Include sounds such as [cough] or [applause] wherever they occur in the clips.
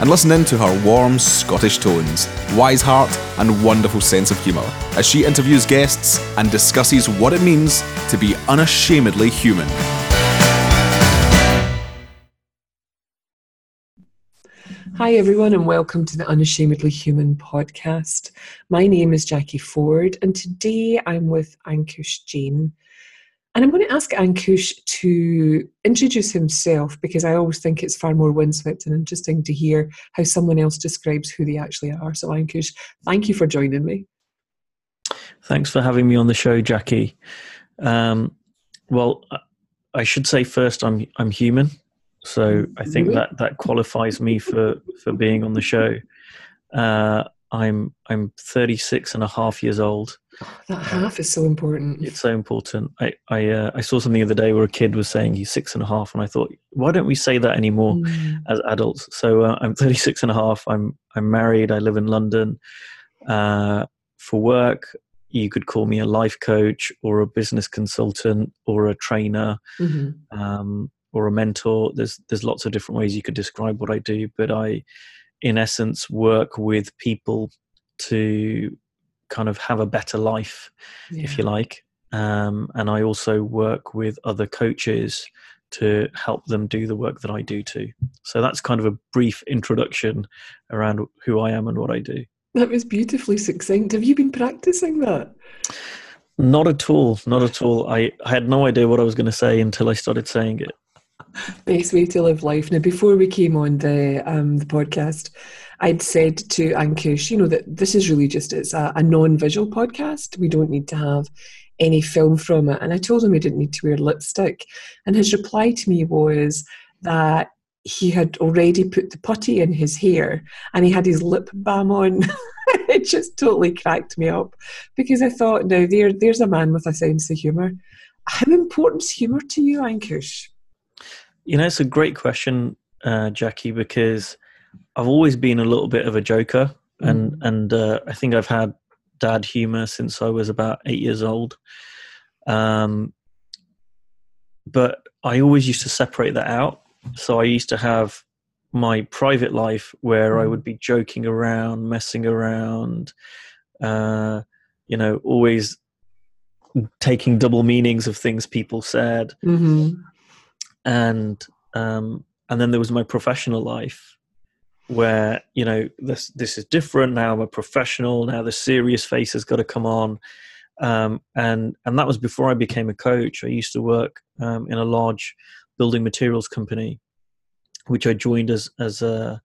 and listen in to her warm Scottish tones, wise heart, and wonderful sense of humour as she interviews guests and discusses what it means to be unashamedly human. Hi, everyone, and welcome to the Unashamedly Human podcast. My name is Jacquie Forde, and today I'm with Ankush Jain. And I'm going to ask Ankush to introduce himself because I always think it's far more windswept and interesting to hear how someone else describes who they actually are. So, Ankush, thank you for joining me. Thanks for having me on the show, Jacquie. Um, well, I should say first, I'm I'm human, so I think that that qualifies me for for being on the show. Uh, I'm I'm 36 and a half years old. That half is so important. It's so important. I I, uh, I saw something the other day where a kid was saying he's six and a half, and I thought, why don't we say that anymore mm. as adults? So uh, I'm 36 and a half. I'm I'm married. I live in London. Uh, for work, you could call me a life coach or a business consultant or a trainer mm-hmm. um, or a mentor. There's there's lots of different ways you could describe what I do, but I, in essence, work with people to kind of have a better life, yeah. if you like. Um, and I also work with other coaches to help them do the work that I do too. So that's kind of a brief introduction around who I am and what I do. That was beautifully succinct. Have you been practicing that? Not at all. Not at all. I, I had no idea what I was going to say until I started saying it. Best way to live life. Now, before we came on the um, the podcast, I'd said to Ankush, you know, that this is really just it's a, a non-visual podcast. We don't need to have any film from it. And I told him he didn't need to wear lipstick. And his reply to me was that he had already put the putty in his hair and he had his lip balm on. [laughs] it just totally cracked me up because I thought, now there, there's a man with a sense of humour. How important is humour to you, Ankush? You know, it's a great question, uh, Jacquie, because I've always been a little bit of a joker, and mm. and uh, I think I've had dad humor since I was about eight years old. Um, but I always used to separate that out. So I used to have my private life where mm. I would be joking around, messing around, uh, you know, always taking double meanings of things people said, mm-hmm. and um, and then there was my professional life where you know this this is different now i'm a professional now the serious face has got to come on um, and and that was before i became a coach i used to work um, in a large building materials company which i joined as as a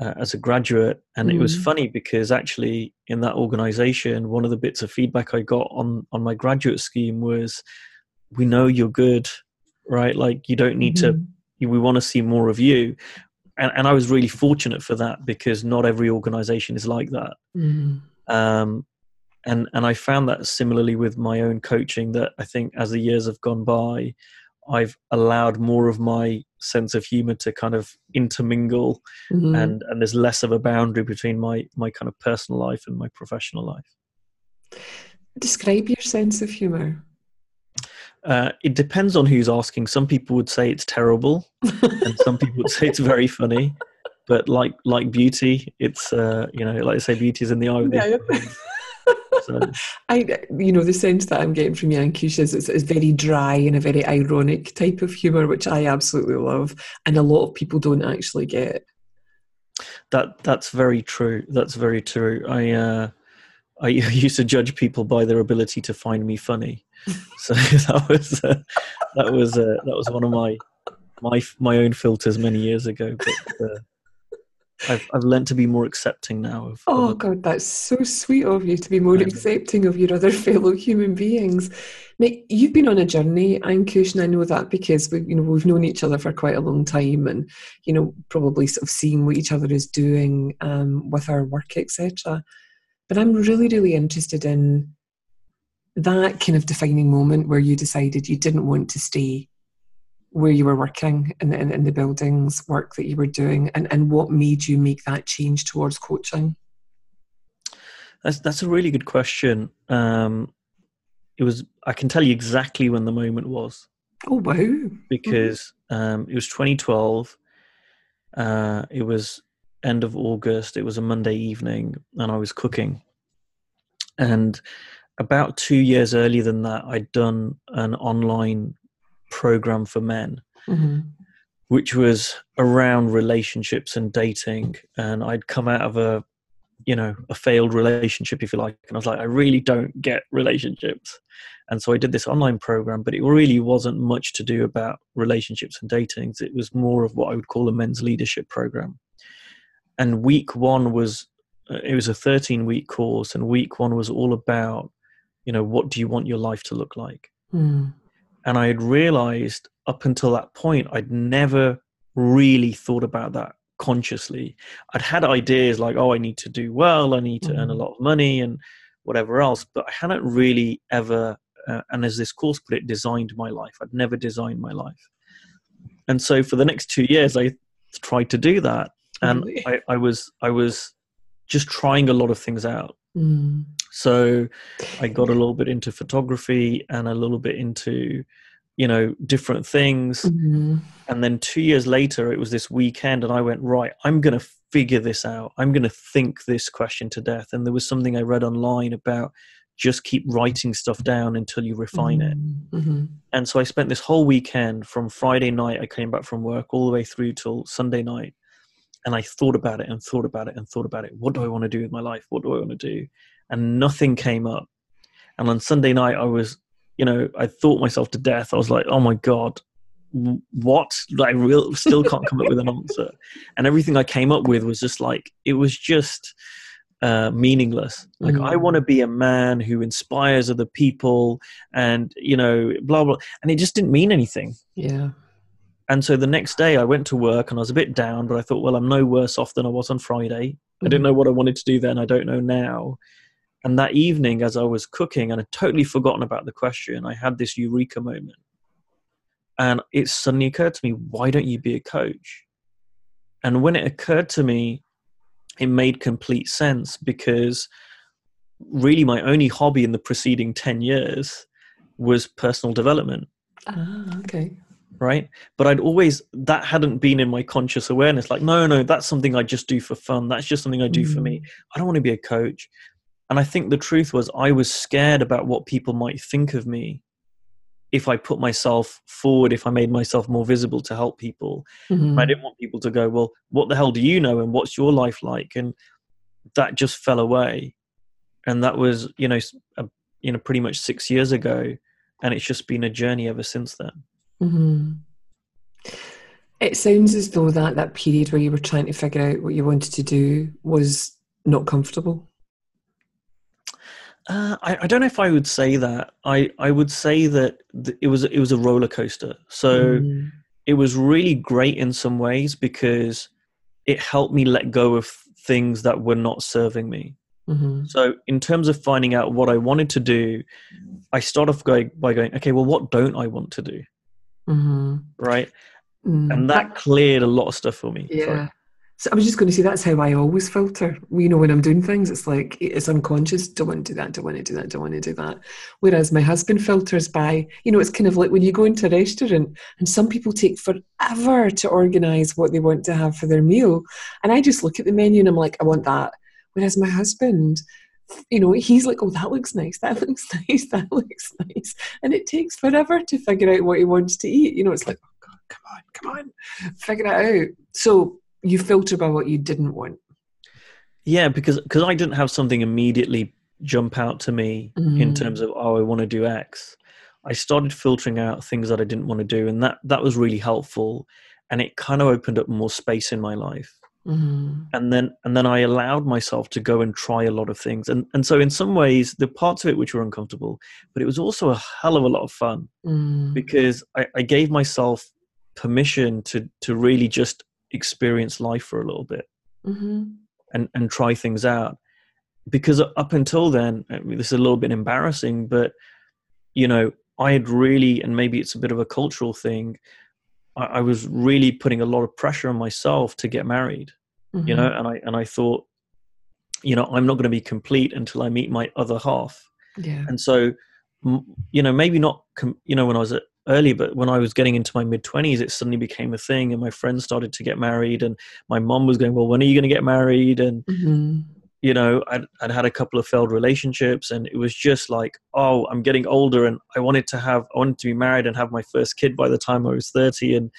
uh, as a graduate and mm. it was mm. funny because actually in that organization one of the bits of feedback i got on on my graduate scheme was we know you're good right like you don't need mm-hmm. to we want to see more of you and, and I was really fortunate for that because not every organization is like that. Mm. Um, and and I found that similarly with my own coaching that I think as the years have gone by, I've allowed more of my sense of humor to kind of intermingle, mm-hmm. and and there's less of a boundary between my my kind of personal life and my professional life. Describe your sense of humor. Uh, it depends on who's asking. Some people would say it's terrible, and some people would say it's very funny. But like like beauty, it's uh, you know, like I say, beauty is in the eye of the. Yeah. [laughs] so. [laughs] I, you know, the sense that I'm getting from Ankush is it's, it's very dry and a very ironic type of humour, which I absolutely love, and a lot of people don't actually get. That that's very true. That's very true. I uh, I [laughs] used to judge people by their ability to find me funny. [laughs] So [laughs] that was uh, that was uh, that was one of my my my own filters many years ago. But uh, I've I've learned to be more accepting now. Of, oh of God, that's so sweet of you to be more accepting of your other [laughs] fellow human beings. Now you've been on a journey, Ankush, and I know that because we you know we've known each other for quite a long time, and you know probably sort of seeing what each other is doing um, with our work, etc. But I'm really, really interested in that kind of defining moment where you decided you didn't want to stay where you were working in the, in, in the buildings work that you were doing and, and what made you make that change towards coaching? That's that's a really good question. Um, it was I can tell you exactly when the moment was. Oh wow! Because um, it was 2012. Uh, it was end of August. It was a Monday evening, and I was cooking. And about two years earlier than that, I'd done an online program for men, mm-hmm. which was around relationships and dating. And I'd come out of a you know a failed relationship if you like and i was like i really don't get relationships and so i did this online program but it really wasn't much to do about relationships and datings it was more of what i would call a men's leadership program and week one was uh, it was a 13 week course and week one was all about you know what do you want your life to look like mm. and i had realized up until that point i'd never really thought about that consciously. I'd had ideas like, oh, I need to do well, I need to mm-hmm. earn a mm-hmm. lot of money, and whatever else, but I hadn't really ever, uh, and as this course put it, designed my life. I'd never designed my life. And so for the next two years, I tried to do that, and really? I, I, was I was just trying a lot of things out. Mm. So I got a little bit into photography and a little bit into you know different things mm-hmm. and then two years later it was this weekend and i went right i'm going to figure this out i'm going to think this question to death and there was something i read online about just keep writing stuff down until you refine mm-hmm. it mm-hmm. and so i spent this whole weekend from friday night i came back from work all the way through till sunday night and i thought about it and thought about it and thought about it what do i want to do with my life what do i want to do and nothing came up and on sunday night i was you know, I thought myself to death. I was like, oh my God, what? I real, still can't come up with an answer. And everything I came up with was just like, it was just uh, meaningless. Like, mm. I want to be a man who inspires other people and, you know, blah, blah. And it just didn't mean anything. Yeah. And so the next day I went to work and I was a bit down, but I thought, well, I'm no worse off than I was on Friday. Mm. I didn't mm-hmm. know what I wanted to do then. I don't know now. And that evening, as I was cooking and I'd totally forgotten about the question, I had this eureka moment. And it suddenly occurred to me, why don't you be a coach? And when it occurred to me, it made complete sense because really my only hobby in the preceding 10 years was personal development. Ah, okay. Right. But I'd always, that hadn't been in my conscious awareness. Like, no, no, that's something I just do for fun. That's just something I do mm. for me. Mm. I don't want to be a coach. And I think the truth was, I was scared about what people might think of me if I put myself forward, if I made myself more visible to help people. Mm-hmm. I didn't want people to go, Well, what the hell do you know? And what's your life like? And that just fell away. And that was, you know, a, you know, pretty much six years ago. And it's just been a journey ever since then. Mm-hmm. It sounds as though that that period where you were trying to figure out what you wanted to do was not comfortable. Uh, I, I, don't know if I would say that. I, I would say that th- it was it was a roller coaster. So mm. it was really great in some ways because it helped me let go of things that were not serving me. Mm-hmm. So in terms of finding out what I wanted to do, I start off going by going, okay, well, what don't I want to do? Mm-hmm. Right, mm. and that cleared a lot of stuff for me. Yeah. Sorry. So I was just going to say that's how I always filter. You know, when I'm doing things, it's like it's unconscious. Don't want to do that. Don't want to do that. Don't want to do that. Whereas my husband filters by, you know, it's kind of like when you go into a restaurant and some people take forever to organise what they want to have for their meal, and I just look at the menu and I'm like, I want that. Whereas my husband, you know, he's like, oh, that looks nice. That [laughs] looks nice. That looks nice. And it takes forever to figure out what he wants to eat. You know, it's like, oh God, come on, come on, figure it out. So you filter by what you didn't want. Yeah, because because I didn't have something immediately jump out to me mm. in terms of oh I want to do X. I started filtering out things that I didn't want to do, and that that was really helpful, and it kind of opened up more space in my life. Mm. And then and then I allowed myself to go and try a lot of things, and and so in some ways the parts of it which were uncomfortable, but it was also a hell of a lot of fun mm. because I, I gave myself permission to to really just experience life for a little bit mm-hmm. and and try things out because up until then I mean, this is a little bit embarrassing but you know i had really and maybe it's a bit of a cultural thing I, I, was really putting a lot of pressure on myself to get married. Mm-hmm. You know, and I and I thought, you know, I'm not going to be complete until I meet my other half. Yeah. And so, you know, maybe not, com- you know, when I was at early, but when I was getting into my mid 20s, it suddenly became a thing, and my friends started to get married, and my mom was going, "Well, when are you going to get married?" And mm-hmm. you know, I'd, I'd had a couple of failed relationships, and it was just like, "Oh, I'm getting older, and I wanted to have, I wanted to be married and have my first kid by the time I was 30," and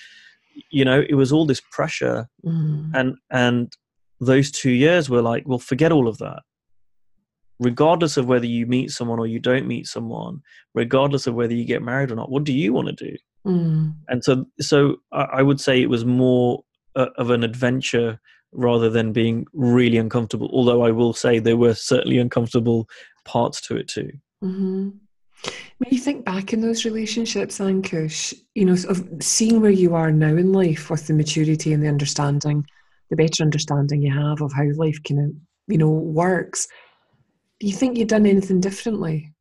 you know, it was all this pressure, mm-hmm. and and those two years were like, "Well, forget all of that." regardless of whether you meet someone or you don't meet someone, regardless of whether you get married or not, what do you want to do? Mm. And so, so I would say it was more uh, of an adventure rather than being really uncomfortable. Although I will say there were certainly uncomfortable parts to it too. Mm-hmm. When you think back in those relationships, Ankush, you know, sort of seeing where you are now in life with the maturity and the understanding, the better understanding you have of how life kind of, you know, works do you think you'd done anything differently?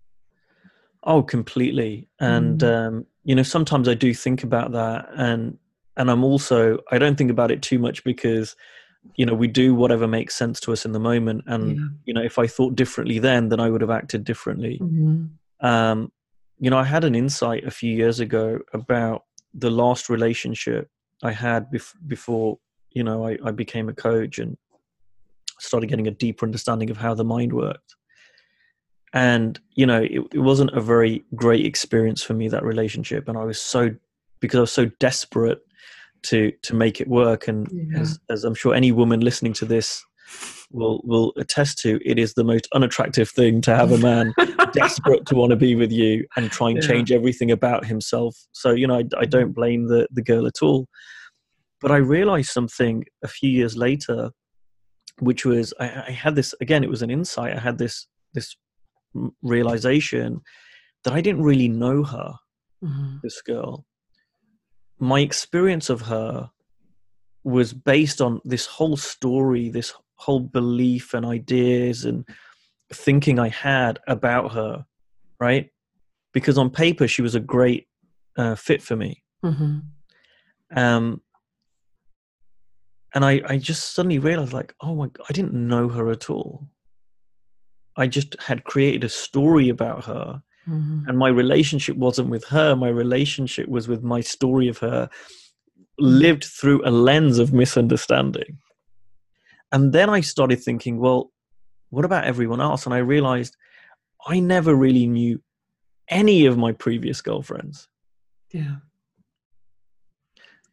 Oh, completely. And mm. um, you know, sometimes I do think about that, and and I'm also I don't think about it too much because you know we do whatever makes sense to us in the moment, and yeah. you know, if I thought differently then, then I would have acted differently. Mm-hmm. Um, you know, I had an insight a few years ago about the last relationship I had bef- before you know I, I became a coach and started getting a deeper understanding of how the mind worked and you know it, it wasn't a very great experience for me that relationship and i was so because i was so desperate to to make it work and yeah. as, as i'm sure any woman listening to this will will attest to it is the most unattractive thing to have a man [laughs] desperate to want to be with you and try and yeah. change everything about himself so you know I, I, don't blame the the girl at all but i realized something a few years later which was I, I had this again it was an insight i had this this realization that I didn't really know her, mm-hmm. this girl. My experience of her was based on this whole story, this whole belief and ideas and thinking I had about her, right? Because on paper, she was a great uh, fit for me. Mm-hmm. Um, and I, I just suddenly realized, like, oh my, God, I didn't know her at all. I just had created a story about her. Mm-hmm. And my relationship wasn't with her, my relationship was with my story of her, lived through a lens of misunderstanding. And then I started thinking, well, what about everyone else? And I realized I never really knew any of my previous girlfriends. Yeah.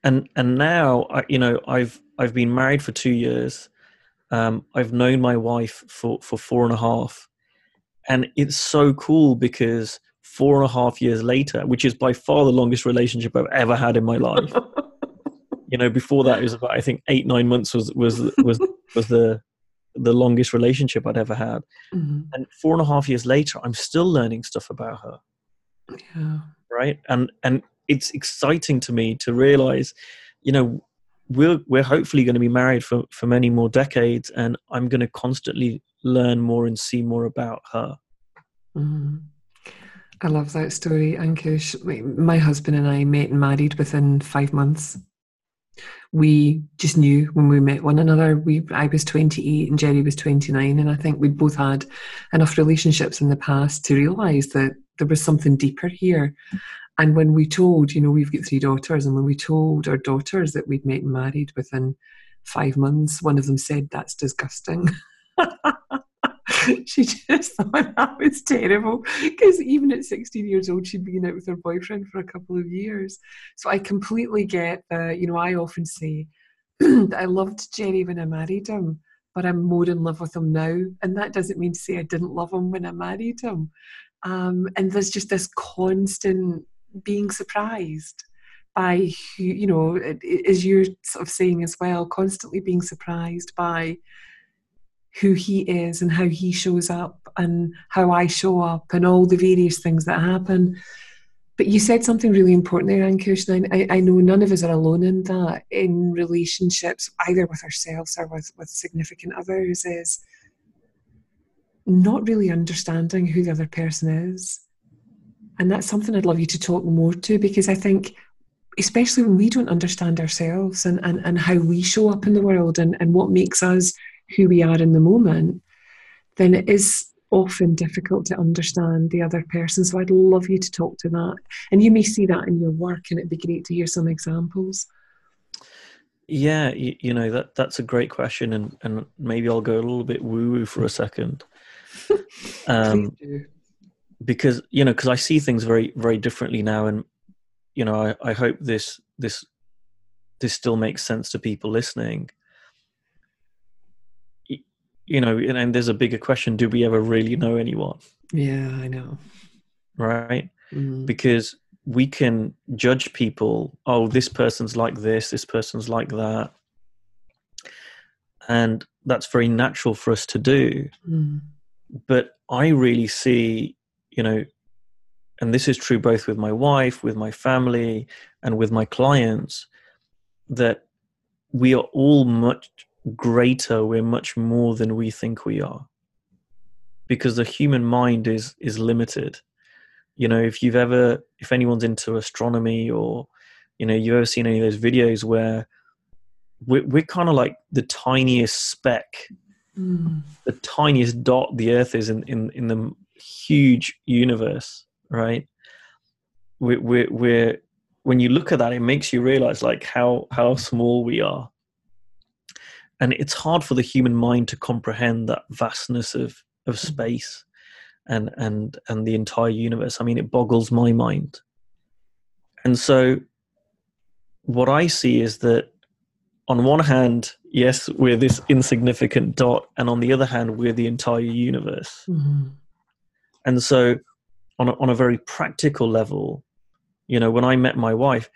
And and now I, you know I've I've been married for two years. Um, I've known my wife for, for four and a half. And it's so cool because four and a half years later, which is by far the longest relationship I've ever had in my life. [laughs] you know, before that it was about I think eight, nine months was was was was the the longest relationship I'd ever had. Mm-hmm. And four and a half years later, I'm still learning stuff about her. Yeah. Right. And and it's exciting to me to realize, you know, we're we're hopefully going to be married for for many more decades, and I'm going to constantly learn more and see more about her. Mm-hmm. I love that story, Ankush. My husband and I met and married within five months. We just knew when we met one another. We I was 28 and Jerry was 29, and I think we'd both had enough relationships in the past to realise that there was something deeper here. And when we told, you know, we've got three daughters, and when we told our daughters that we'd met and married within five months, one of them said, That's disgusting. [laughs] [laughs] she just thought that was terrible because even at 16 years old, she'd been out with her boyfriend for a couple of years. So I completely get that. You know, I often say [clears throat] that I loved Jerry when I married him, but I'm more in love with him now. And that doesn't mean to say I didn't love him when I married him. Um, and there's just this constant being surprised by you know, as you're sort of saying as well, constantly being surprised by who he is and how he shows up and how I show up and all the various things that happen. But you said something really important there, Ankush, and I, I know none of us are alone in that in relationships, either with ourselves or with, with significant others, is not really understanding who the other person is and that's something I'd love you to talk more to because I think especially when we don't understand ourselves and, and, and how we show up in the world and, and what makes us who we are in the moment, then it is often difficult to understand the other person. So I'd love you to talk to that. And you may see that in your work, and it'd be great to hear some examples. Yeah, you, you know that that's a great question, and and maybe I'll go a little bit woo woo for a second. [laughs] Um, because you know, because I see things very very differently now, and you know, I, I hope this this this still makes sense to people listening you know, and, and there's a bigger question: Do we ever really know anyone? Yeah, I know. Right, mm. because we can judge people. Oh, this person's like this. This person's like that, and that's very natural for us to do. Mm. But I really see, you know, and this is true both with my wife, with my family, and with my clients, that we are all much greater we're much more than we think we are. Because the human mind is is limited. You know if you've ever if anyone's into astronomy or you know you've ever seen any of those videos where we're, we're kind of like the tiniest speck mm. the tiniest dot the earth is in in, in the huge universe right? We're, we're, we're when you look at that it makes you realize like how how small we are and it's hard for the human mind to comprehend that vastness of of mm-hmm. space and and and the entire universe i mean it boggles my mind and so what i see is that on one hand yes we're this insignificant dot and on the other hand we're the entire universe mm-hmm. and so on a, on a very practical level you know when i met my wife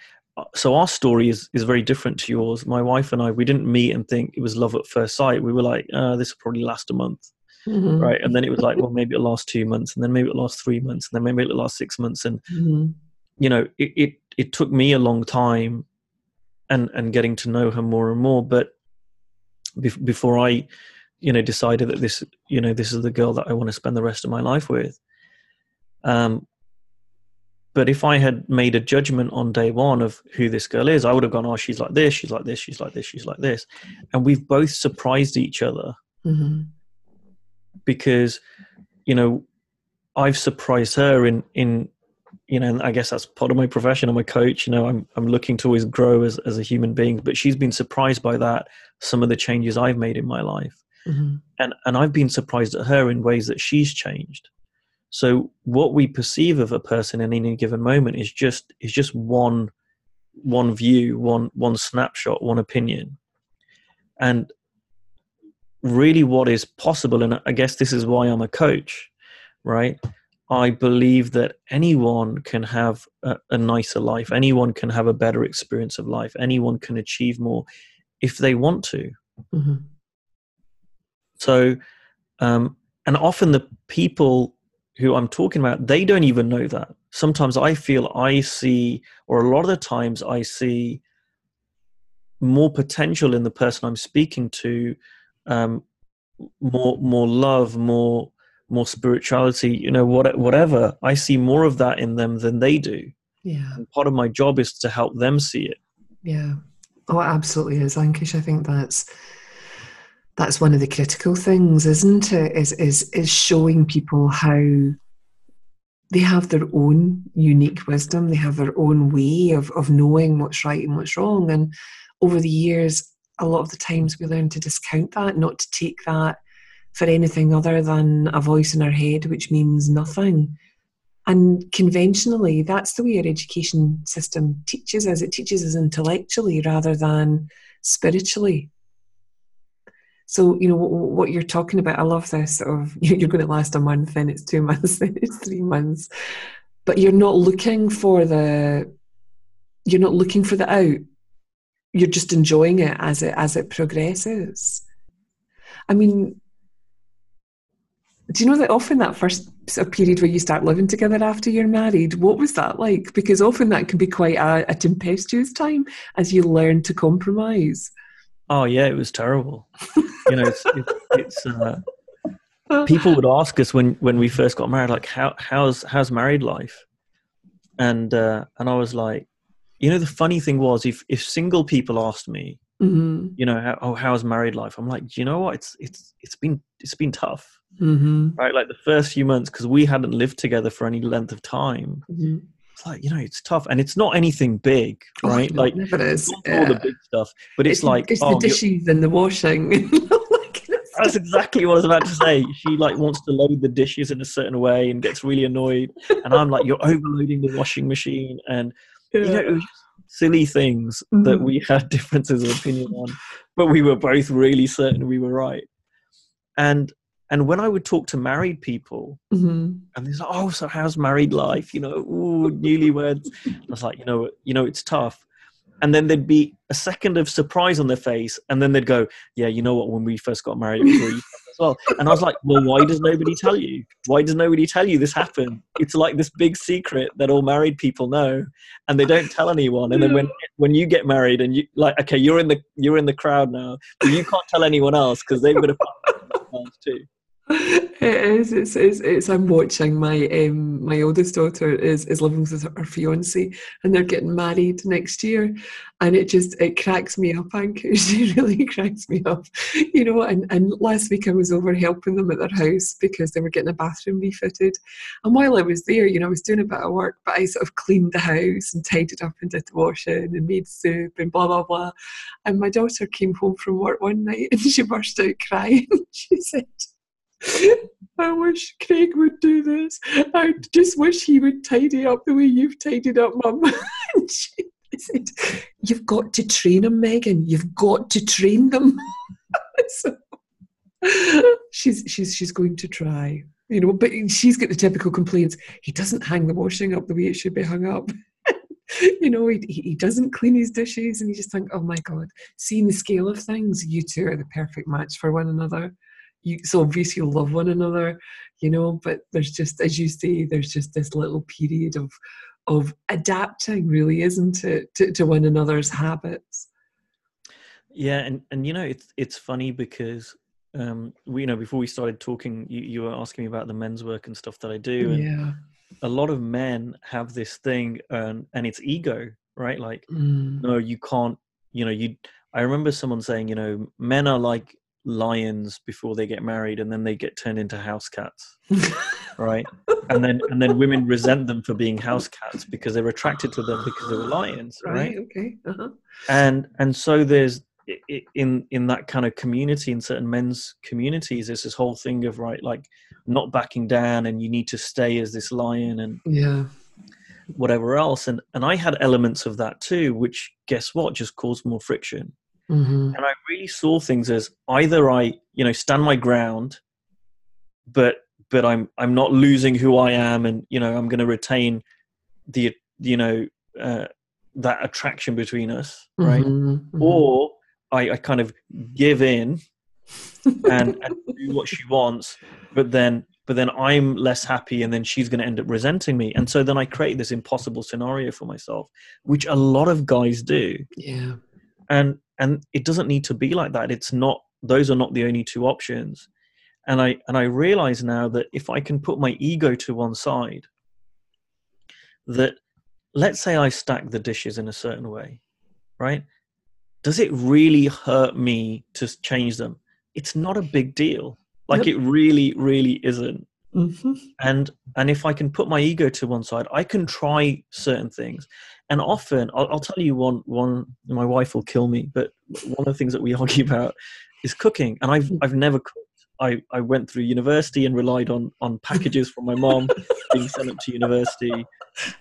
so our story is is very different to yours. My wife and I, we didn't meet and think it was love at first sight. We were like, uh, this will probably last a month, mm-hmm. right? And then it was like, well, maybe it'll last two months, and then maybe it'll last three months, and then maybe it'll last six months. And mm-hmm. you know, it, it it took me a long time, and and getting to know her more and more. But be- before I, you know, decided that this, you know, this is the girl that I want to spend the rest of my life with. Um, but if I had made a judgment on day one of who this girl is, I would have gone, oh, she's like this, she's like this, she's like this, she's like this. And we've both surprised each other mm-hmm. because, you know, I've surprised her in, in, you know, I guess that's part of my profession. I'm a coach, you know, I'm, I'm looking to always grow as, as a human being, but she's been surprised by that, some of the changes I've made in my life. Mm-hmm. And, and I've been surprised at her in ways that she's changed. So what we perceive of a person in any given moment is just is just one one view, one one snapshot, one opinion. And really what is possible and I guess this is why I'm a coach, right? I believe that anyone can have a, a nicer life, anyone can have a better experience of life, anyone can achieve more if they want to. Mm-hmm. So, um, and often the people who I'm talking about, they don't even know that. Sometimes I feel I see, or a lot of the times I see more potential in the person I'm speaking to, um, more more love, more more spirituality, you know, what, whatever. I see more of that in them than they do. Yeah. And part of my job is to help them see it. Yeah. Oh, it absolutely is, Ankush. I think that's that's one of the critical things, isn't it? Is is is showing people how they have their own unique wisdom, they have their own way of, of knowing what's right and what's wrong. And over the years, a lot of the times we learn to discount that, not to take that for anything other than a voice in our head, which means nothing. And conventionally, that's the way our education system teaches us. It teaches us intellectually rather than spiritually. So, you know, what you're talking about, I love this sort of [laughs] you're going to last a month, then it's two [laughs] months, then it's three months. But you're not looking for the, you're not looking for the out. You're just enjoying it as it as it progresses. I mean, do you know that often that first sort of period where you start living together after you're married, what was that like? Because often that can be quite a, a tempestuous time as you learn to compromise. Oh yeah, it was terrible. you know, it's, it's, it's uh, [laughs] people would ask us when when we first got married, like how how's how's married life, and uh, and I was like, you know, the funny thing was, if if single people asked me, hmm you know, how, oh, how's married life? I'm like, you know what? It's it's it's been it's been tough, hmm right? Like the first few months because we hadn't lived together for any length of time. hmm It's like you know, it's tough, and it's not anything big, right? like Oh, never is. not all the big stuff, but it's, It's, like it's oh, the dishes and the washing. [laughs] That's exactly what I was about to say. She like wants to load the dishes in a certain way and gets really annoyed, and I'm like, "You're overloading the washing machine," and you know, it silly things that Mhm. we had [laughs] differences of opinion on, but we were both really certain we were right. And and when I would talk to married people, Mhm. and they're like, "Oh, so how's married life?" You know, ooh, newlyweds. I was like, you know, you know, it's tough. And then there'd be a second of surprise on their face, and then they'd go, "Yeah, you know what? When we first got married, it was really as well." And I was like, "Well, why does nobody tell you? Why does nobody tell you this happened? It's like this big secret that all married people know, and they don't tell anyone. And then when when you get married, and you like, okay, you're in the you're in the crowd now, but you can't tell anyone else because they've got to too." It is. It's, it's, it's. I'm watching my um my oldest daughter is is living with her fiance, and they're getting married next year, and it just it cracks me up, Anke. She [laughs] really cracks me up, you know. And and last week I was over helping them at their house because they were getting a bathroom refitted, and while I was there, you know, I was doing a bit of work, but I sort of cleaned the house and tidied up and did the washing and made soup and blah blah blah. And my daughter came home from work one night and she burst out crying. [laughs] she said. [laughs] I wish Craig would do this. I just wish he would tidy up the way you've tidied up, Mum. [laughs] she said, You've got to train him, Megan. You've got to train them. [laughs] so, she's she's she's going to try. You know, but she's got the typical complaints. He doesn't hang the washing up the way it should be hung up. you know, he he doesn't clean his dishes, and you just think, oh my god, seeing the scale of things, you two are the perfect match for one another you so obviously you love one another you know but there's just as you say there's just this little period of of adapting really isn't it to, to one another's habits Yeah, and and you know it's it's funny because um we you know before we started talking you, you were asking me about the men's work and stuff that I do and yeah a lot of men have this thing and and it's ego, right? Like Mm. no you can't you know you I remember someone saying, you know, men are like lions before they get married and then they get turned into house cats, [laughs] right? and then and then women resent them for being house cats because they're attracted to them because they were lions, right? right okay uh-huh. and and so there's in in that kind of community in certain men's communities there's this whole thing of right like not backing down and you need to stay as this lion and yeah whatever else and and i had elements of that too which guess what just caused more friction hmm and i really saw things as either i you know stand my ground but but i'm i'm not losing who i am and you know i'm going to retain the you know uh, that attraction between us right? Mhm, mhm. or I, I kind of give in [laughs] and, and do what she wants, but then but then I'm less happy, and then she's going to end up resenting me, and so then I create this impossible scenario for myself, which a lot of guys do, yeah and and it doesn't need to be like that. It's not; those are not the only two options, and I and I realize now that if I can put my ego to one side, that let's say I stack the dishes in a certain way, right? Does it really hurt me to change them? It's not a big deal. Like Yep. it really, really isn't. Mhm. And and if I can put my ego to one side, I can try certain things. And often, I'll, I'll tell you one one. My wife will kill me, but one of the things that we [laughs] argue about is cooking. And I've I've never cooked. I, I went through university and relied on on packages from my mom [laughs] being sent up to university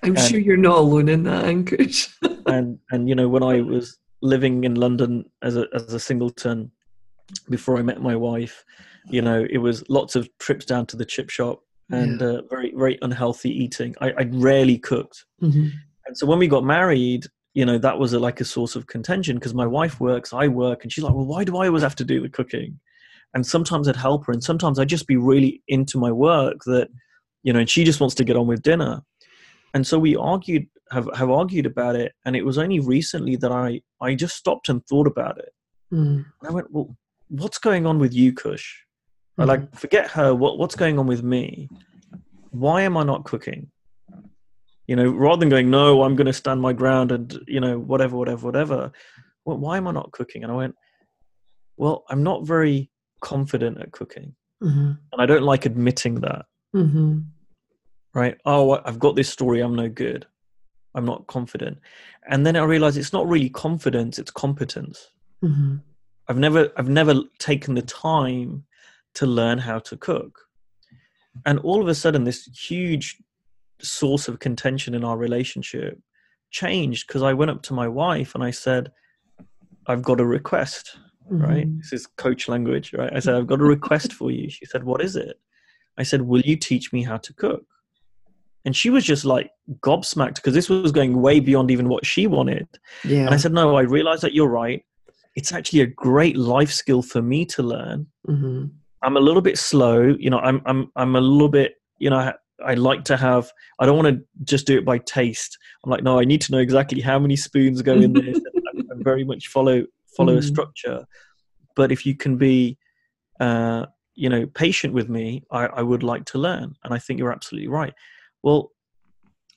i'm And- sure you're not alone in that Ankush [laughs] and and you know when I was living in London as a as a singleton before I met my wife, you know it was lots of trips down to the chip shop and uh, very very unhealthy eating. I, I rarely cooked, Mhm. And so when we got married, you know that was a, like a source of contention because my wife works, I work, and she's like, well, why do I always have to do the cooking? And sometimes I'd help her, and sometimes I'd just be really into my work that, you know, and she just wants to get on with dinner. And so we argued, have have argued about it, and it was only recently that I I just stopped and thought about it. Mm. And I went, well, what's going on with you, Kush? I like forget her. What what's going on with me? Why am I not cooking? You know, rather than going, no, I'm going to stand my ground and, you know, whatever, whatever, whatever. Well, why am I not cooking? And I went, well, I'm not very confident at cooking. Mm-hmm. And I don't like admitting that. Mm-hmm. Right. Oh, I've got this story. I'm no good. I'm not confident. And then I realized it's not really confidence, it's competence. Mm-hmm. I've never I've never taken the time to learn how to cook. And all of a sudden this huge source of contention in our relationship changed because I went up to my wife and I said, I've got a request, right? Mhm. This is coach language, right? I said, I've got a request for you. She said, What is it? I said, Will you teach me how to cook? And she was just like gobsmacked because this was going way beyond even what she wanted. Yeah. And I said, No, I realize that you're right. It's actually a great life skill for me to learn. mm-hmm. I'm a little bit slow. You know, I'm I'm I'm a little bit. You know, I, like to have. I don't want to just do it by taste. I'm like, no, I need to know exactly how many spoons go in this. [laughs] I, very much follow follow a Mhm. structure. But if you can be, uh, you know, patient with me, I, I would like to learn. And I think you're absolutely right. Well,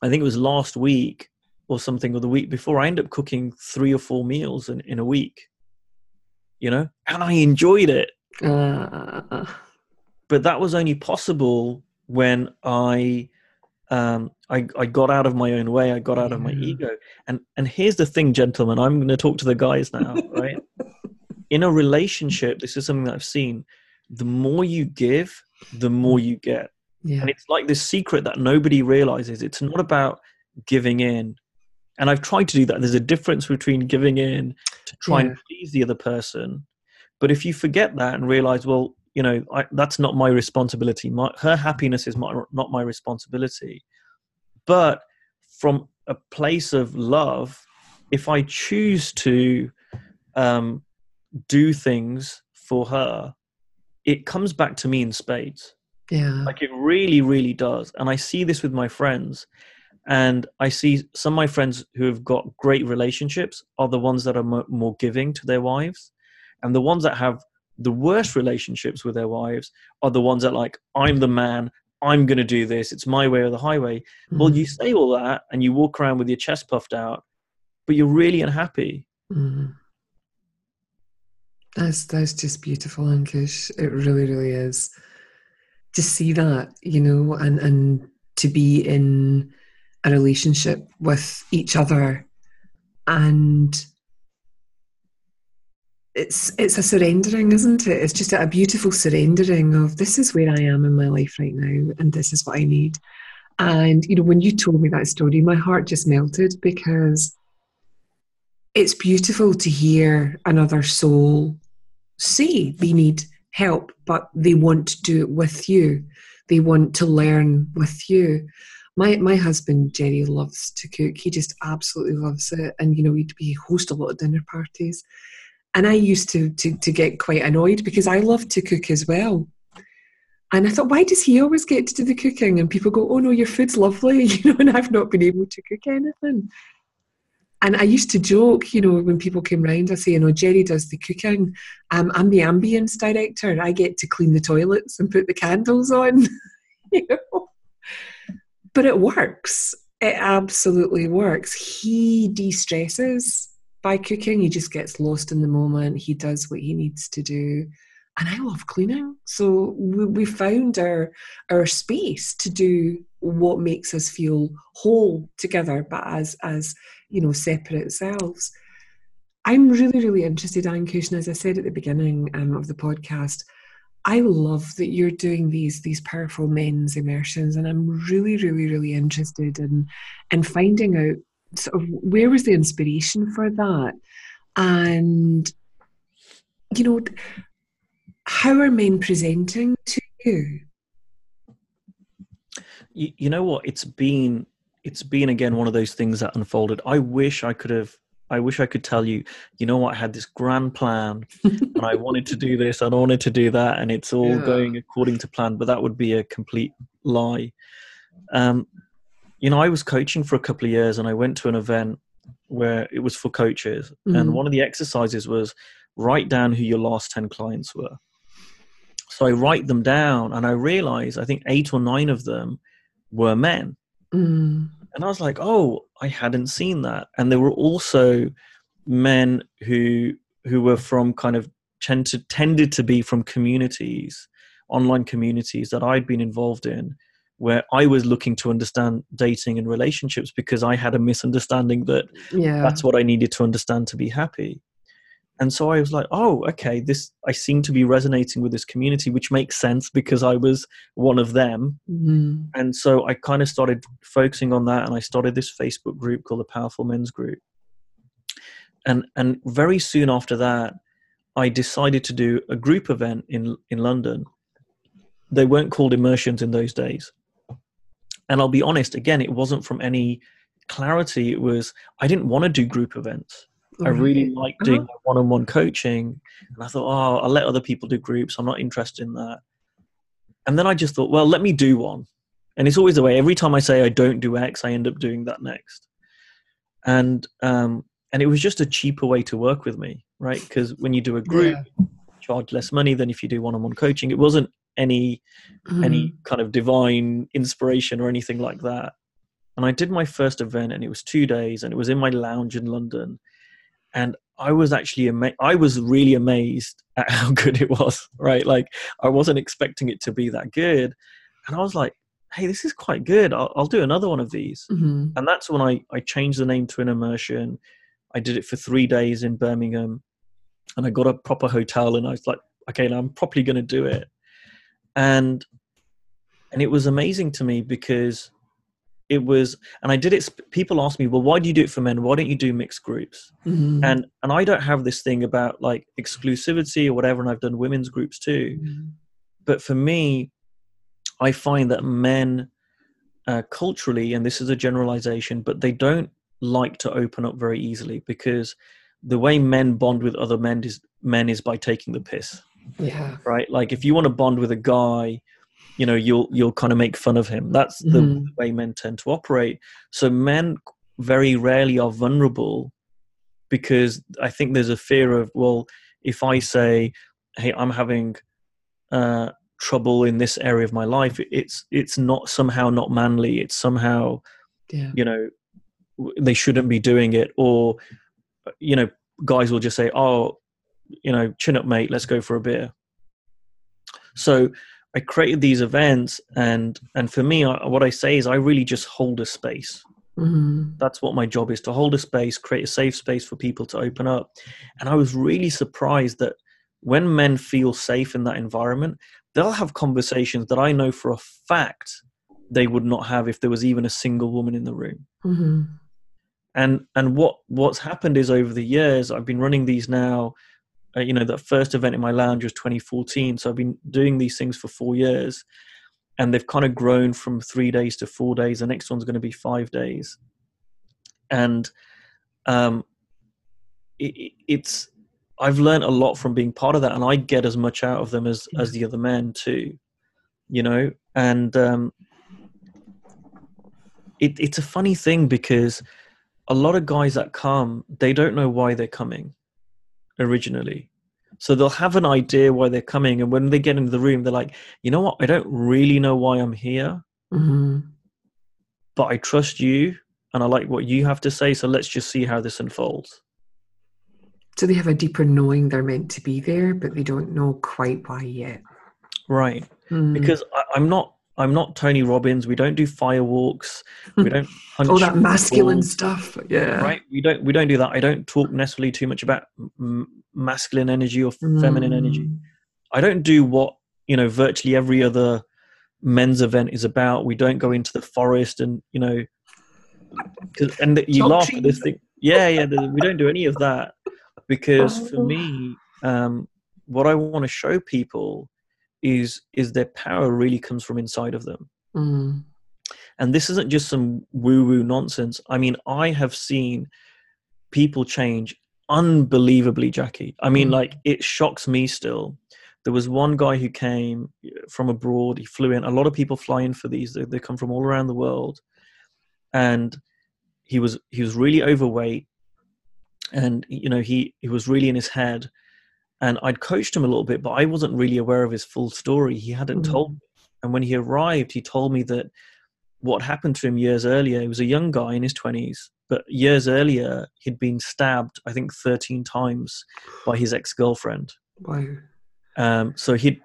I think it was last week or something, or the week before. I end up cooking three or four meals in, in a week. You know, and I enjoyed it Uh, but that was only possible when I, um, I I got out of my own way. I got out of my Yeah. ego. And and here's the thing, gentlemen. I'm going to talk to the guys now, right? [laughs] In a relationship, this is something that I've seen. The more you give, the more you get, yeah. and it's like this secret that nobody realizes. It's not about giving in. And I've tried to do that. There's a difference between giving in to try Yeah. and please the other person. But if you forget that and realize, well, you know, I, that's not my responsibility. My, her happiness is my, not my responsibility. But from a place of love, if I choose to um, do things for her, it comes back to me in spades. yeah. Like it really, really does. And I see this with my friends. And I see some of my friends who have got great relationships are the ones that are more giving to their wives. And the ones that have the worst relationships with their wives are the ones that, like, I'm the man, I'm going to do this, it's my way or the highway. Well, Mhm. you say all that and you walk around with your chest puffed out, but you're really unhappy. Mhm. That's that's just beautiful, Ankush. It really, really is. To see that, you know, and and to be in a relationship with each other, and it's it's a surrendering, isn't it? It's just a beautiful surrendering of this is where I am in my life right now, and this is what I need. And you know, when you told me that story, my heart just melted because it's beautiful to hear another soul say they need help, but they want to do it with you. They want to learn with you. My my husband Jerry loves to cook. He just absolutely loves it, and you know we we host a lot of dinner parties. And I used to to to get quite annoyed because I love to cook as well. And I thought, why does he always get to do the cooking? And people go, oh no, your food's lovely, [laughs] you know, and I've not been able to cook anything. And I used to joke, you know, when people came round, I say, you know, Jerry does the cooking. Um, I'm the ambience director. I get to clean the toilets and put the candles on. [laughs] you know? But it works. It absolutely works. He de stresses by cooking. He just gets lost in the moment. He does what he needs to do. And I love cleaning. So we, we found our our space to do what makes us feel whole together, but as as you know, separate selves. I'm really, really interested, Ankush, and as I said at the beginning um, of the podcast, I love that you're doing these these powerful men's immersions, and I'm really, really, really interested in in finding out sort of where was the inspiration for that, and you know, how are men presenting to you? you, you know what? It's been it's been again one of those things that unfolded. I wish i could have i wish i could tell you you know what? I had this grand plan [laughs] and i wanted to do this and i wanted to do that and it's all Yeah. going according to plan but that would be a complete lie. Um you know i was coaching for a couple of years and i went to an event where it was for coaches Mhm. and one of the exercises was write down who your last 10 clients were so i write them down and i realize i think eight or nine of them were men Mm, and I was like, oh, I hadn't seen that. And there were also men who who were from kind of tended tended to be from communities, online communities that I'd been involved in, where I was looking to understand dating and relationships because I had a misunderstanding that Yeah. that's what I needed to understand to be happy. And so I was like, oh, okay, this I seem to be resonating with this community, which makes sense because I was one of them. Mhm. And so I kind of started focusing on that and I started this Facebook group called the Powerful Men's Group. And and very soon after that, I decided to do a group event in in London. They weren't called immersions in those days. And I'll be honest, again, it wasn't from any clarity. It was I didn't want to do group events. I really Right. liked Uh-huh. doing one-on-one coaching, and I thought, oh, I'll let other people do groups. I'm not interested in that. And then I just thought, well, let me do one. And it's always the way. Every time I say I don't do X, I end up doing that next. And um, and it was just a cheaper way to work with me, right? Because when you do a group, Yeah. you charge less money than if you do one-on-one coaching. It wasn't any any Mhm. kind of divine inspiration or anything like that. And I did my first event, and it was two days, and it was in my lounge in London. And I was actually ama- I was really amazed at [laughs] how good it was. Right, like I wasn't expecting it to be that good, and I was like, "Hey, this is quite good. I'll, I'll do another one of these." Mhm. And that's when I I changed the name to an immersion. I did it for three days in Birmingham, and I got a proper hotel, and I was like, "Okay, now I'm properly going to do it." And and it was amazing to me because it was and i did it people ask me well why do you do it for men why don't you do mixed groups Mhm. and and i don't have this thing about like exclusivity or whatever and i've done women's groups too Mhm. but for me i find that men uh, culturally and this is a generalization but they don't like to open up very easily because the way men bond with other men is men is by taking the piss Yeah. right? Like if you want to bond with a guy, you know, you'll you'll kind of make fun of him. That's the Mhm. way men tend to operate. So men very rarely are vulnerable because I think there's a fear of well, if I say, "Hey, I'm having uh, trouble in this area of my life," it's it's not somehow not manly. It's somehow Yeah. you know they shouldn't be doing it, or you know, guys will just say, "Oh, you know, chin up, mate. Let's go for a beer." So I created these events, and and for me, I, what I say is, I really just hold a space. Mhm. That's what my job is to hold a space, create a safe space for people to open up. And I was really surprised that when men feel safe in that environment, they'll have conversations that I know for a fact they would not have if there was even a single woman in the room Mhm. and and what what's happened is over the years i've been running these now uh, you know that first event in my lounge was 2014 so i've been doing these things for four years and they've kind of grown from three days to four days. The next one's going to be five days. And um it, it- it's i've learned a lot from being part of that and i get as much out of them as as the other men too you know? And um it, it's a funny thing because a lot of guys that come they don't know why they're coming originally so they'll have an idea why they're coming and when they get into the room they're like you know what i don't really know why i'm here Mhm. but i trust you and i like what you have to say so let's just see how this unfolds So they have a deeper knowing they're meant to be there, but they don't know quite why yet. right Mm. because I, i'm not i'm not tony robbins we don't do firewalks we don't [laughs] punch all that masculine walls. stuff. Yeah. right we don't we don't do that i don't talk necessarily too much about m- masculine energy or feminine energy Mm. I don't do what you know virtually every other men's event is about. We don't go into the forest and you know, 'cause- and you laugh at this thing. Yeah, yeah. we don't do any of that because for Oh. me, um, what I want to show people is is their power really comes from inside of them. Mm. And this isn't just some woo woo nonsense. I mean, I have seen people change unbelievably, Jacquie. I mean, Mm. like, it shocks me still. There was one guy who came from abroad. He flew in. A lot of people fly in for these. They, they come from all around the world, and he was he was really overweight, and you know he he was really in his head. And I'd coached him a little bit, but I wasn't really aware of his full story. He hadn't Mhm. told me. And when he arrived, he told me that what happened to him years earlier. He was a young guy in his 20s, but years earlier, he'd been stabbed, I think, 13 times by his ex girlfriend. Wow. Um, so he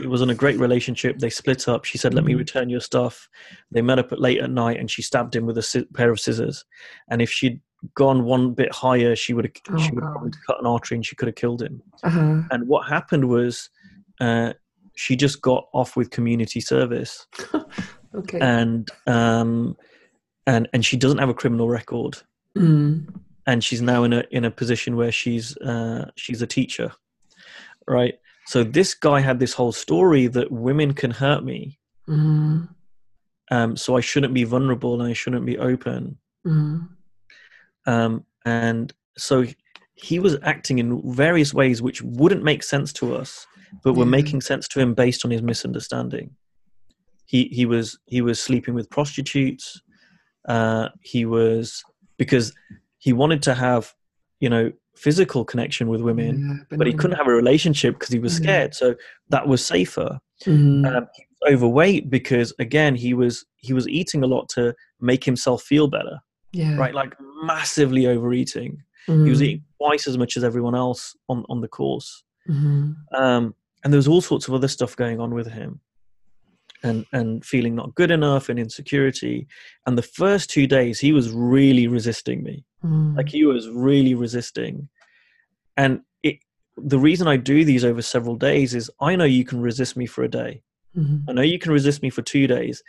he was in a great relationship. They split up. She said, "Let me Mhm. return your stuff." They met up at late at night, and she stabbed him with a sci- pair of scissors. And if she'd gone one bit higher, she would have Oh, she would have cut an artery, and she could have killed him. Uh-huh. And what happened was, uh, she just got off with community service, [laughs] Okay. and um, and and she doesn't have a criminal record, Mm. and she's now in a in a position where she's uh, she's a teacher, right? So this guy had this whole story that women can hurt me, Mm. um, so I shouldn't be vulnerable and I shouldn't be open. Mm. Um, and so he was acting in various ways which wouldn't make sense to us, but were Yeah. making sense to him based on his misunderstanding. He he was he was sleeping with prostitutes. Uh, he was because he wanted to have you know physical connection with women, Yeah, but he couldn't have a relationship because he was Yeah. scared. So that was safer. Mm. Um, he was overweight because again he was he was eating a lot to make himself feel better yeah. right? Like massively overeating. Mm. He was eating twice as much as everyone else on, on the course. Mhm. Um, and there was all sorts of other stuff going on with him. And and feeling not good enough and insecurity. And the first two days he was really resisting me. Mm. Like he was really resisting. And it the reason I do these over several days is I know you can resist me for a day. Mhm. I know you can resist me for two days.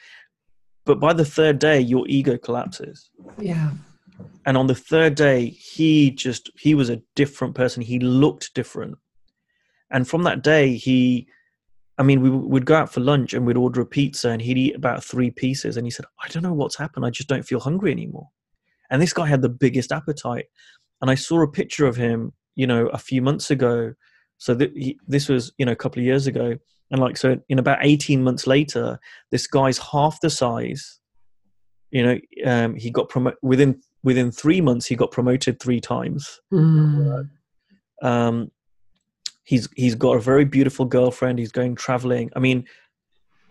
But by the third day, your ego collapses. Yeah. and on the third day he just he was a different person. He looked different. And from that day he i mean we would go out for lunch and we'd order a pizza and he'd eat about three pieces and he said i don't know what's happened. I just don't feel hungry anymore. And this guy had the biggest appetite. And i saw a picture of him you know a few months ago so that he, this was you know a couple of years ago and like so in about 18 months later this guy's half the size you know um, he got promoted within within three months he got promoted three times Mm. um, he's he's got a very beautiful girlfriend he's going traveling i mean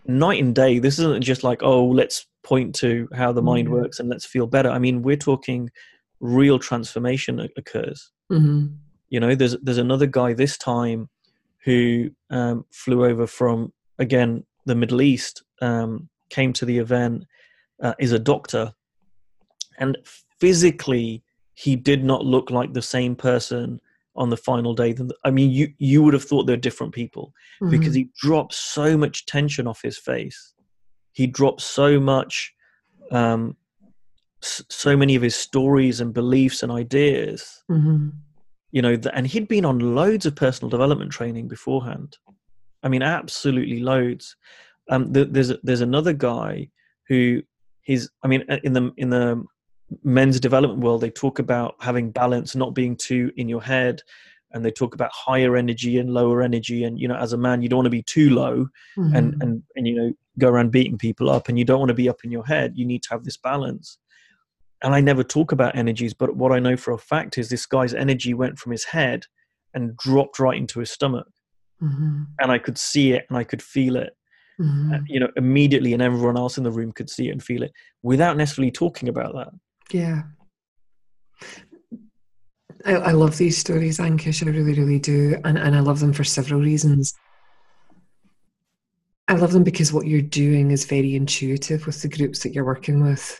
night and day this isn't just like oh let's point to how the mind Mhm. works and let's feel better i mean we're talking real transformation occurs Mhm. You know there's there's another guy this time who um, flew over from again the middle east um, came to the event uh, is a doctor and physically he did not look like the same person on the final day than i mean you you would have thought they're different people because Mhm. he dropped so much tension off his face he dropped so much um, so many of his stories and beliefs and ideas Mhm. You know and he'd been on loads of personal development training beforehand. I mean absolutely loads. Um there's there's another guy who he's i mean uh, in the in the men's development world they talk about having balance not being too in your head and they talk about higher energy and lower energy and you know as a man you don't want to be too low and Mhm. and and you know go around beating people up and you don't want to be up in your head. You need to have this balance and i never talk about energies but what i know for a fact is this guy's energy went from his head and dropped right into his stomach Mhm. and i could see it and i could feel it uh, you know immediately and everyone else in the room could see it and feel it without necessarily talking about that Yeah. I, I love these stories, Ankush. I really, really do. And, and I love them for several reasons. I love them because what you're doing is very intuitive with the groups that you're working with.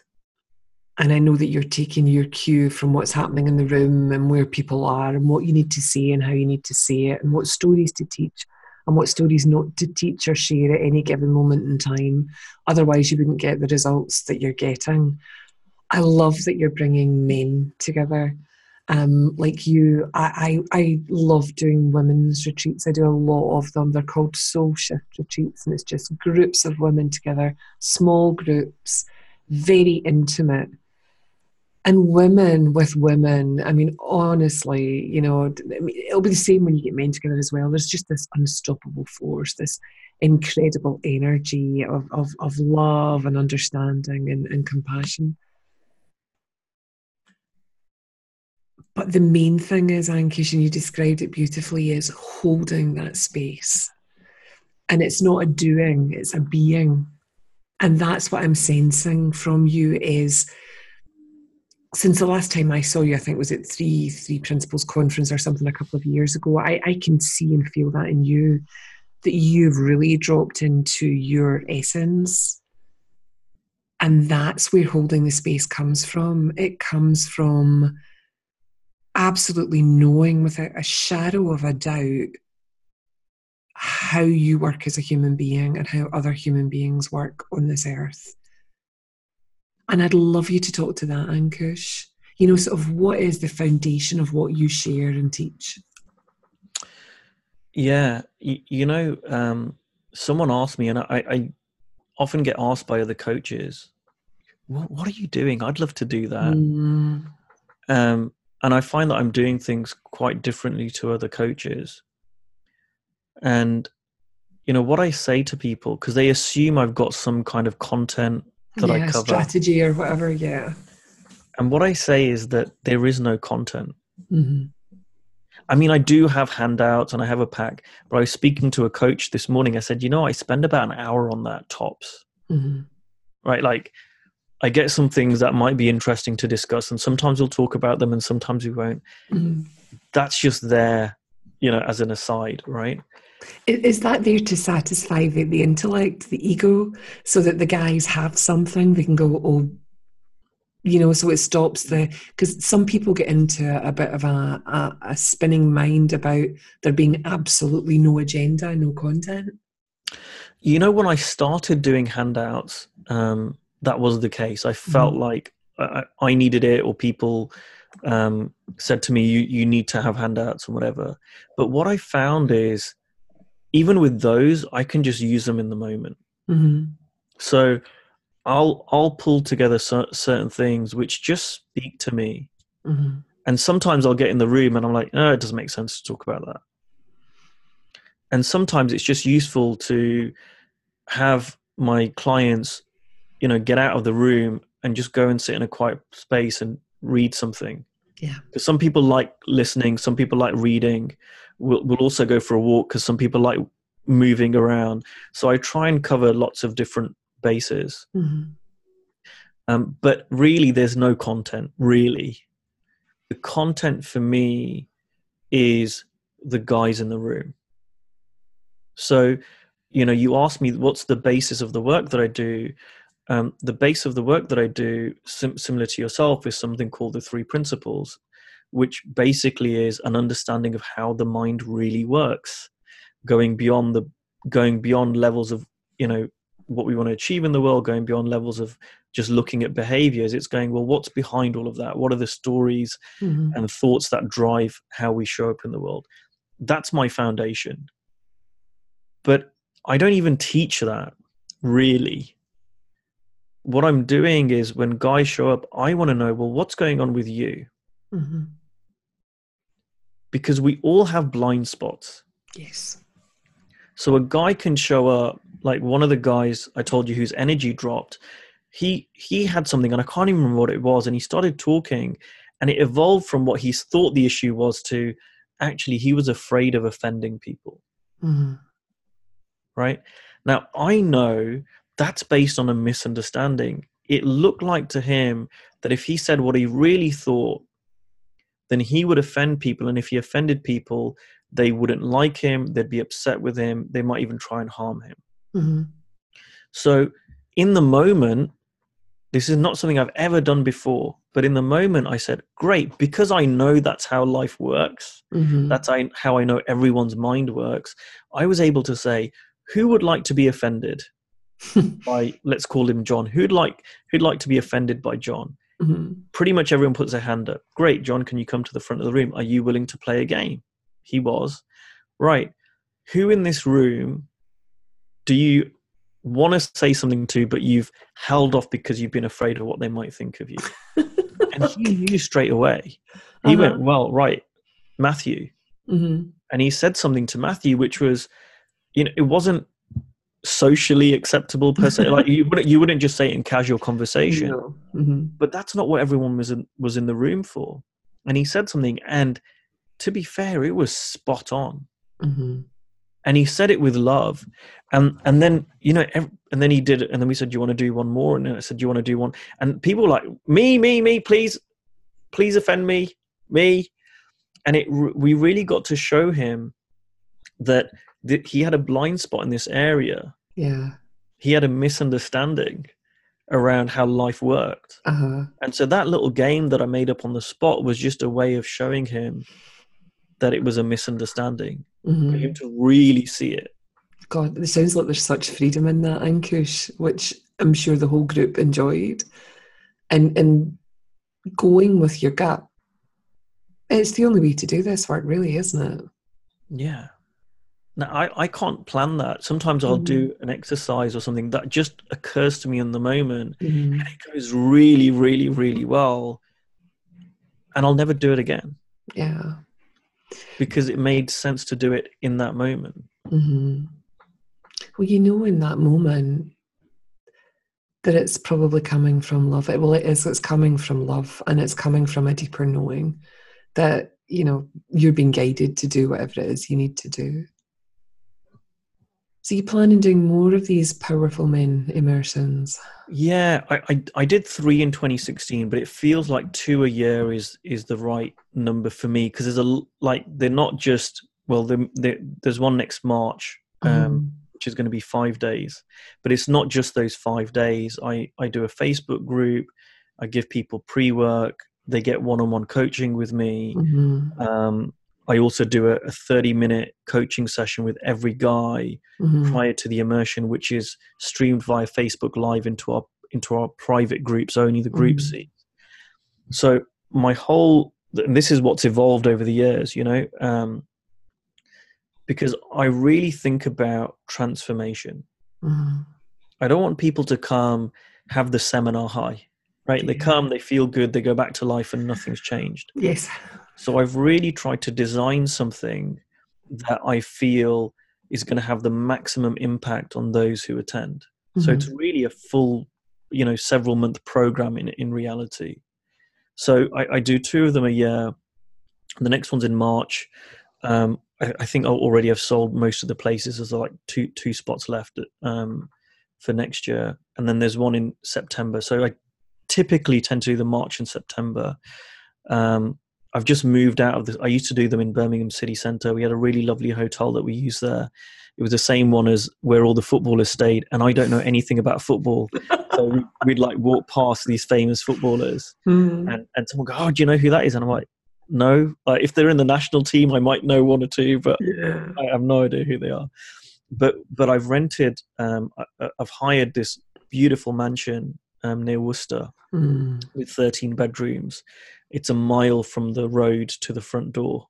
And I know that you're taking your cue from what's happening in the room and where people are and what you need to say and how you need to say it and what stories to teach and what stories not to teach or share at any given moment in time. Otherwise, you wouldn't get the results that you're getting. I love that you're bringing men together. Um, like you, I, I, I love doing women's retreats. I do a lot of them. They're called soul shift retreats, and it's just groups of women together, small groups, very intimate. And women with women, I mean, honestly, you know, it'll be the same when you get men together as well. There's just this unstoppable force, this incredible energy of, of, of love and understanding and, and compassion. But the main thing is, Ankush, and you described it beautifully, is holding that space. And it's not a doing, it's a being. And that's what I'm sensing from you is since the last time I saw you, I think was it three three principles conference or something a couple of years ago. I, I can see and feel that in you that you've really dropped into your essence. And that's where holding the space comes from. It comes from absolutely knowing without a shadow of a doubt how you work as a human being and how other human beings work on this earth. And I'd love you to talk to that, Ankush. You know, sort of what is the foundation of what you share and teach? Yeah, you, you know, um, someone asked me, and I, I, often get asked by other coaches, what, what, are you doing? I'd love to do that. Mm. Um, and I find that I'm doing things quite differently to other coaches. And, you know, what I say to people, because they assume I've got some kind of content that yeah, I cover. Strategy or whatever, yeah. And what I say is that there is no content. Mm-hmm. I mean, I do have handouts and I have a pack, but I was speaking to a coach this morning. I said, you know, I spend about an hour on that tops. Mm-hmm. Right? Like, I get some things that might be interesting to discuss, and sometimes we'll talk about them and sometimes we won't. Mm-hmm. That's just there, you know, as an aside, right? Is that there to satisfy the, the intellect, the ego, so that the guys have something? They can go, oh, you know so it stops the because some people get into a bit of a, a, a, spinning mind about there being absolutely no agenda no content. You know when i started doing handouts um, that was the case. I felt mm. like I, I, needed it or people um, said to me you, you need to have handouts and whatever. But what i found is even with those i can just use them in the moment mm-hmm. so I'll I'll pull together certain things which just speak to me, mm-hmm. and sometimes I'll get in the room and I'm like, oh, it doesn't make sense to talk about that. And sometimes it's just useful to have my clients, you know, get out of the room and just go and sit in a quiet space and read something. Yeah. Because some people like listening, some people like reading. We'll, we'll also go for a walk because some people like moving around. So I try and cover lots of different bases. Mm-hmm. Um, but really, there's no content, really. The content for me is the guys in the room. So, you know, you ask me what's the basis of the work that I do. Um, the base of the work that I do, sim- similar to yourself, is something called the three principles, which basically is an understanding of how the mind really works, going beyond the going beyond levels of you know what we want to achieve in the world, going beyond levels of just looking at behaviors. It's going, well, what's behind all of that? What are the stories mm-hmm. and thoughts that drive how we show up in the world? That's my foundation. But I don't even teach that really. What I'm doing is when guys show up, I want to know, well, what's going on with you? Mm-hmm. Because we all have blind spots. Yes. So a guy can show up like one of the guys I told you whose energy dropped, he he had something and I can't even remember what it was, and he started talking, and it evolved from what he thought the issue was to actually he was afraid of offending people. Mm-hmm. Right now, I know that's based on a misunderstanding. It looked like to him that if he said what he really thought, then he would offend people, and if he offended people, they wouldn't like him, they'd be upset with him, they might even try and harm him. Mm-hmm. So, in the moment, this is not something I've ever done before, but in the moment, I said, Great, because I know that's how life works, mm-hmm. that's how I know everyone's mind works. I was able to say, Who would like to be offended? [laughs] by let's call him John. Who'd like who'd like to be offended by John? Mm-hmm. Pretty much everyone puts their hand up. Great, John, can you come to the front of the room? Are you willing to play a game? He was. Right. Who in this room do you want to say something to, but you've held off because you've been afraid of what they might think of you? [laughs] and he knew straight away. He uh-huh. went, Well, right, Matthew. Mm-hmm. And he said something to Matthew, which was, you know, it wasn't socially acceptable per se. like you wouldn't you wouldn't just say it in casual conversation. No. Mm-hmm. But that's not what everyone was in, was in the room for. And he said something, and to be fair, it was spot on. Mm-hmm. and he said it with love and and then you know ev and then he did it and then we said do you want to do one more and then i said do you want to do one and people were like me me me please please offend me me and it we really got to show him that, he had a blind spot in this area yeah he had a misunderstanding around how life worked uh-huh and so that little game that i made up on the spot was just a way of showing him that it was a misunderstanding for hmm him to really see it God, it sounds like there's such freedom in that Ankush, which I'm sure the whole group enjoyed. And and going with your gut. It's the only way to do this work, really, isn't it? Yeah. Now I, I can't plan that. Sometimes I'll do an exercise or something that just occurs to me in the moment Mhm. and it goes really, really, really well. And I'll never do it again Yeah. because it made sense to do it in that moment. hmm Well, you know, in that moment, that it's probably coming from love. It, well, it is. It's coming from love, and it's coming from a deeper knowing that you know you're being guided to do whatever it is you need to do. So you plan on doing more of these powerful men immersions? Yeah, I, I I did three in 2016, but it feels like two a year is is the right number for me because there's a like they're not just well there there's one next March um, Mhm. which is going to be five days, but it's not just those five days. I I do a Facebook group, I give people pre work, they get one on one coaching with me. Mhm. Um, I also do a, a 30 minute coaching session with every guy Mhm. prior to the immersion, which is streamed via Facebook Live into our into our private groups only, the group Mhm. seats. So my whole and this is what's evolved over the years, you know, um, because I really think about transformation. Mhm. I don't want people to come have the seminar high, right? They come, they feel good, they go back to life, and nothing's changed. Yes. So I've really tried to design something that I feel is going to have the maximum impact on those who attend. So Mhm. it's really a full, you know, several month program in in reality. So I, I do two of them a year. The next one's in March. Um, I, I think I already have sold most of the places. There's like two two spots left um, for next year, and then there's one in September. So I typically tend to do the March and September. Um, I've just moved out of this. I used to do them in Birmingham City Centre. We had a really lovely hotel that we used there. It was the same one as where all the footballers stayed, and I don't know anything about football. [laughs] so we- we'd like walk past these famous footballers, Mhm. and, and someone go, "Oh, do you know who that is?" And I'm like, "No." Like, if they're in the national team, I might know one or two, but Yeah. I have no idea who they are. But but I've rented. Um, I, I've hired this beautiful mansion um, near Worcester Mhm. with 13 bedrooms. It's a mile from the road to the front door.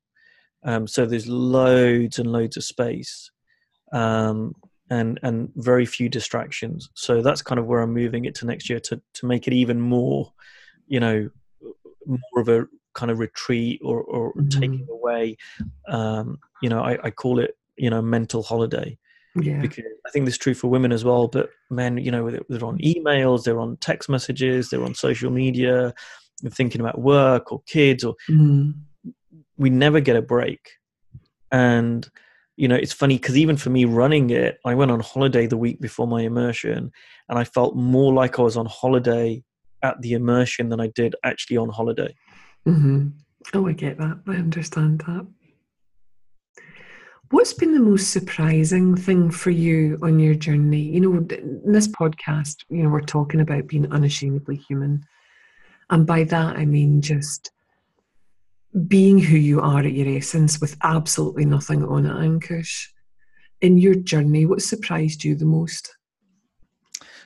Um, so there's loads and loads of space um, and, and very few distractions. So that's kind of where I'm moving it to next year to, to make it even more, you know, more of a kind of retreat or, or Mhm. taking away, um, you know, I, I call it, you know, mental holiday Yeah. because I think this is true for women as well. But men, you know, they're on emails, they're on text messages, they're on social media, thinking about work or kids, or Mhm. we never get a break. And you know, it's funny because even for me running it, I went on holiday the week before my immersion, and I felt more like I was on holiday at the immersion than I did actually on holiday. hmm Oh, I get that. I understand that. What's been the most surprising thing for you on your journey? You know, in this podcast, you know, we're talking about being unashamedly human. And by that, I mean just being who you are at your essence with absolutely nothing on it, Ankush. In your journey, what surprised you the most?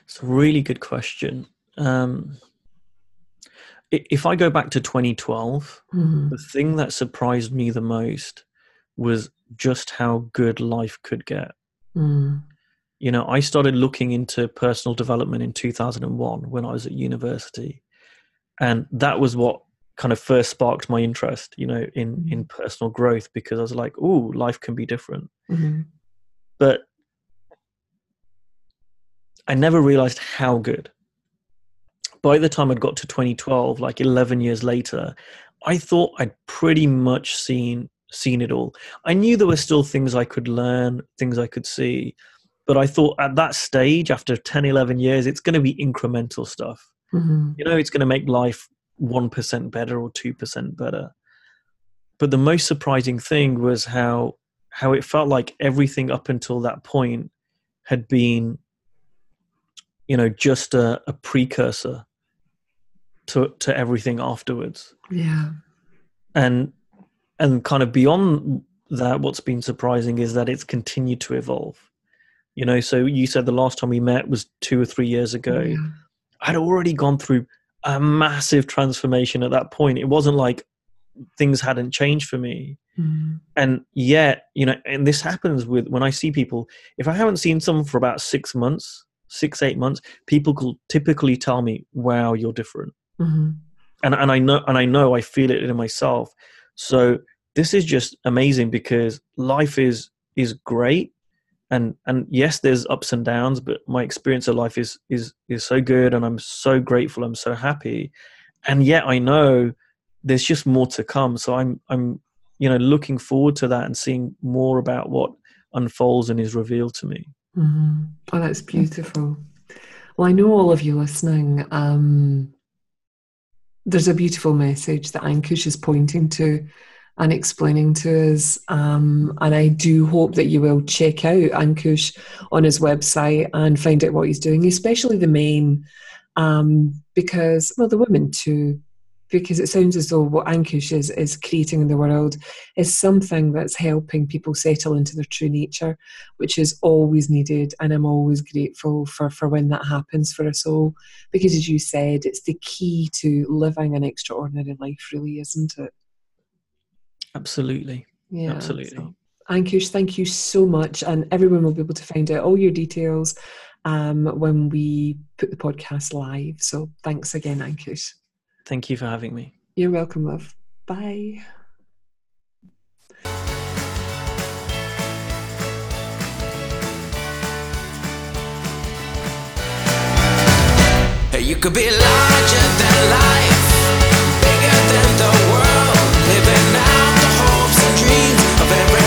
It's a really good question. Um, if I go back to 2012, Mhm. the thing that surprised me the most was just how good life could get. Mm. You know, I started looking into personal development in 2001 when I was at university. And that was what kind of first sparked my interest, you know, in, in personal growth because I was like, oh, life can be different. Mhm. But I never realized how good. By the time I'd got to 2012, like 11 years later, I thought I'd pretty much seen seen it all. I knew there were still things I could learn, things I could see, but I thought at that stage, after 10, 11 years, it's going to be incremental stuff. Mm-hmm. You know, it's going to make life 1% better or 2% better. But the most surprising thing was how how it felt like everything up until that point had been you know just a, a precursor to to everything afterwards yeah and and kind of beyond that what's been surprising is that it's continued to evolve you know so you said the last time we met was two or three years ago yeah. I'd already gone through a massive transformation at that point it wasn't like things hadn't changed for me mm. and yet you know and this happens with when i see people if i haven't seen someone for about six months six eight months people will typically tell me wow you're different mm-hmm. and, and i know and i know i feel it in myself so this is just amazing because life is is great and and yes there's ups and downs but my experience of life is is is so good and i'm so grateful i'm so happy. And yet i know there's just more to come. So i'm i'm you know looking forward to that and seeing more about what unfolds and is revealed to me. Mm-hmm. oh that's beautiful. Well i know all of you listening um there's a beautiful message that ankush is pointing to and explaining to us. Um, and I do hope that you will check out Ankush on his website and find out what he's doing, especially the men, um, because, well, the women too, because it sounds as though what Ankush is, is creating in the world is something that's helping people settle into their true nature, which is always needed. And I'm always grateful for, for when that happens for us all, because as you said, it's the key to living an extraordinary life, really, isn't it? Absolutely. Yeah. Absolutely. So, Ankush, thank you so much. And everyone will be able to find out all your details um, when we put the podcast live. So thanks again, Ankush. Thank you for having me. You're welcome, love. Bye. You could be larger than life dreams of every